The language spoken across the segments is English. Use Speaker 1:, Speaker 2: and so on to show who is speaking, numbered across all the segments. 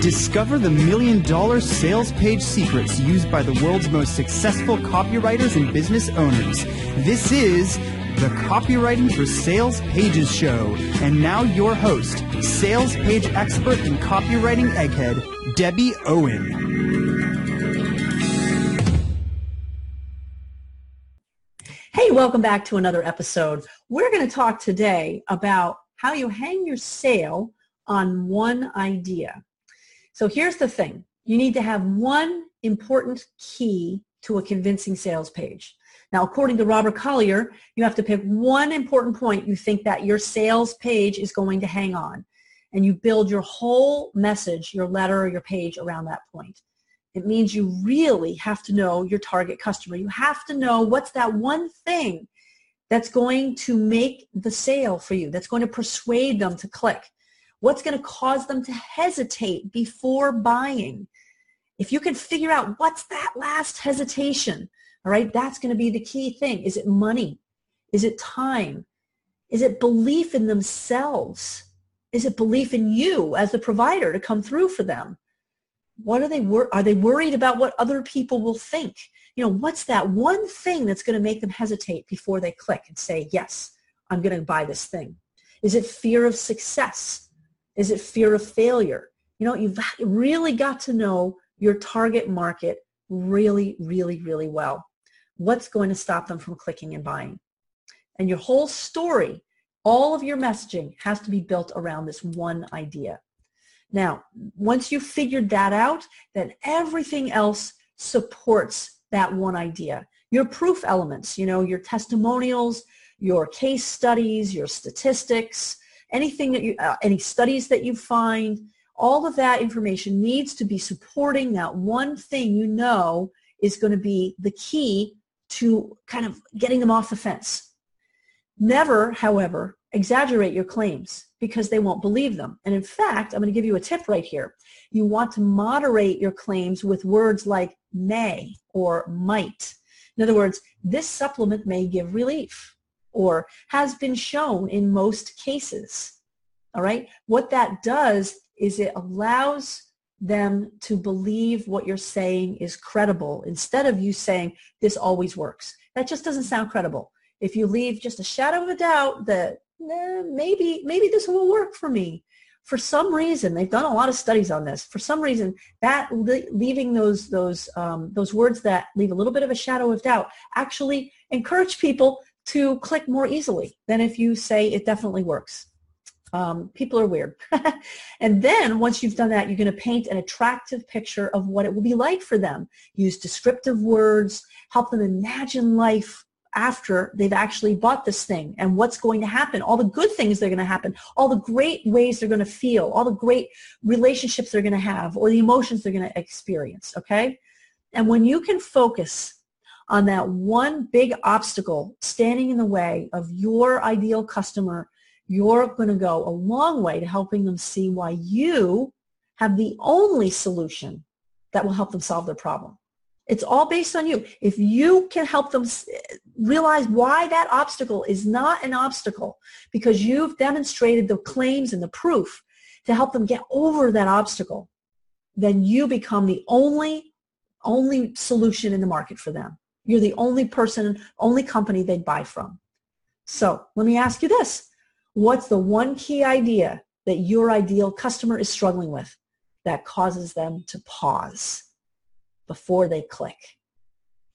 Speaker 1: Discover the million dollar sales page secrets used by the world's most successful copywriters and business owners. This is the Copywriting for Sales Pages Show. And now your host, sales page expert and copywriting egghead, Debbie Owen.
Speaker 2: Hey, welcome back to another episode. We're going to talk today about how you hang your sale on one idea. So here's the thing. You need to have one important key to a convincing sales page. Now, according to Robert Collier, you have to pick one important point you think that your sales page is going to hang on. And you build your whole message, your letter or your page around that point. It means you really have to know your target customer. You have to know what's that one thing that's going to make the sale for you, that's going to persuade them to click. What's going to cause them to hesitate before buying? If you can figure out what's that last hesitation, all right, that's going to be the key thing. Is it money? Is it time? Is it belief in themselves? Is it belief in you as the provider to come through for them? What are they wor- are they worried about what other people will think? You know, what's that one thing that's going to make them hesitate before they click and say, "Yes, I'm going to buy this thing." Is it fear of success? Is it fear of failure? You know, you've really got to know your target market really, really, really well. What's going to stop them from clicking and buying? And your whole story, all of your messaging has to be built around this one idea. Now, once you've figured that out, then everything else supports that one idea. Your proof elements, you know, your testimonials, your case studies, your statistics, anything that you, uh, any studies that you find, all of that information needs to be supporting that one thing you know is going to be the key to kind of getting them off the fence. Never, however, exaggerate your claims because they won't believe them. And in fact, I'm going to give you a tip right here. You want to moderate your claims with words like may or might. In other words, this supplement may give relief or has been shown in most cases. All right. What that does is it allows them to believe what you're saying is credible instead of you saying this always works. That just doesn't sound credible. If you leave just a shadow of a doubt that eh, maybe maybe this will work for me, for some reason they've done a lot of studies on this. For some reason, that leaving those those um, those words that leave a little bit of a shadow of doubt actually encourage people to click more easily than if you say it definitely works. Um, people are weird. and then once you've done that, you're going to paint an attractive picture of what it will be like for them. Use descriptive words, help them imagine life after they've actually bought this thing and what's going to happen, all the good things that are going to happen, all the great ways they're going to feel, all the great relationships they're going to have, or the emotions they're going to experience, okay? And when you can focus on that one big obstacle standing in the way of your ideal customer, you're going to go a long way to helping them see why you have the only solution that will help them solve their problem. It's all based on you. If you can help them realize why that obstacle is not an obstacle because you've demonstrated the claims and the proof to help them get over that obstacle, then you become the only, only solution in the market for them. You're the only person, only company they'd buy from. So let me ask you this. What's the one key idea that your ideal customer is struggling with that causes them to pause before they click?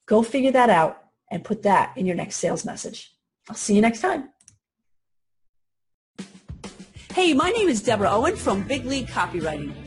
Speaker 2: Go figure that out and put that in your next sales message. I'll see you next time. Hey, my name is Deborah Owen from Big League Copywriting.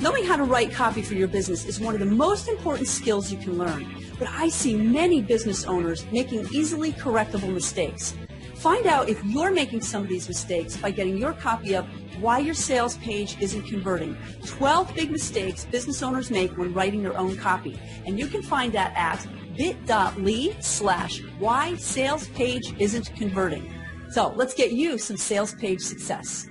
Speaker 2: Knowing how to write copy for your business is one of the most important skills you can learn but I see many business owners making easily correctable mistakes. Find out if you're making some of these mistakes by getting your copy of Why Your Sales Page Isn't Converting. 12 big mistakes business owners make when writing their own copy. And you can find that at bit.ly slash why sales page isn't converting. So let's get you some sales page success.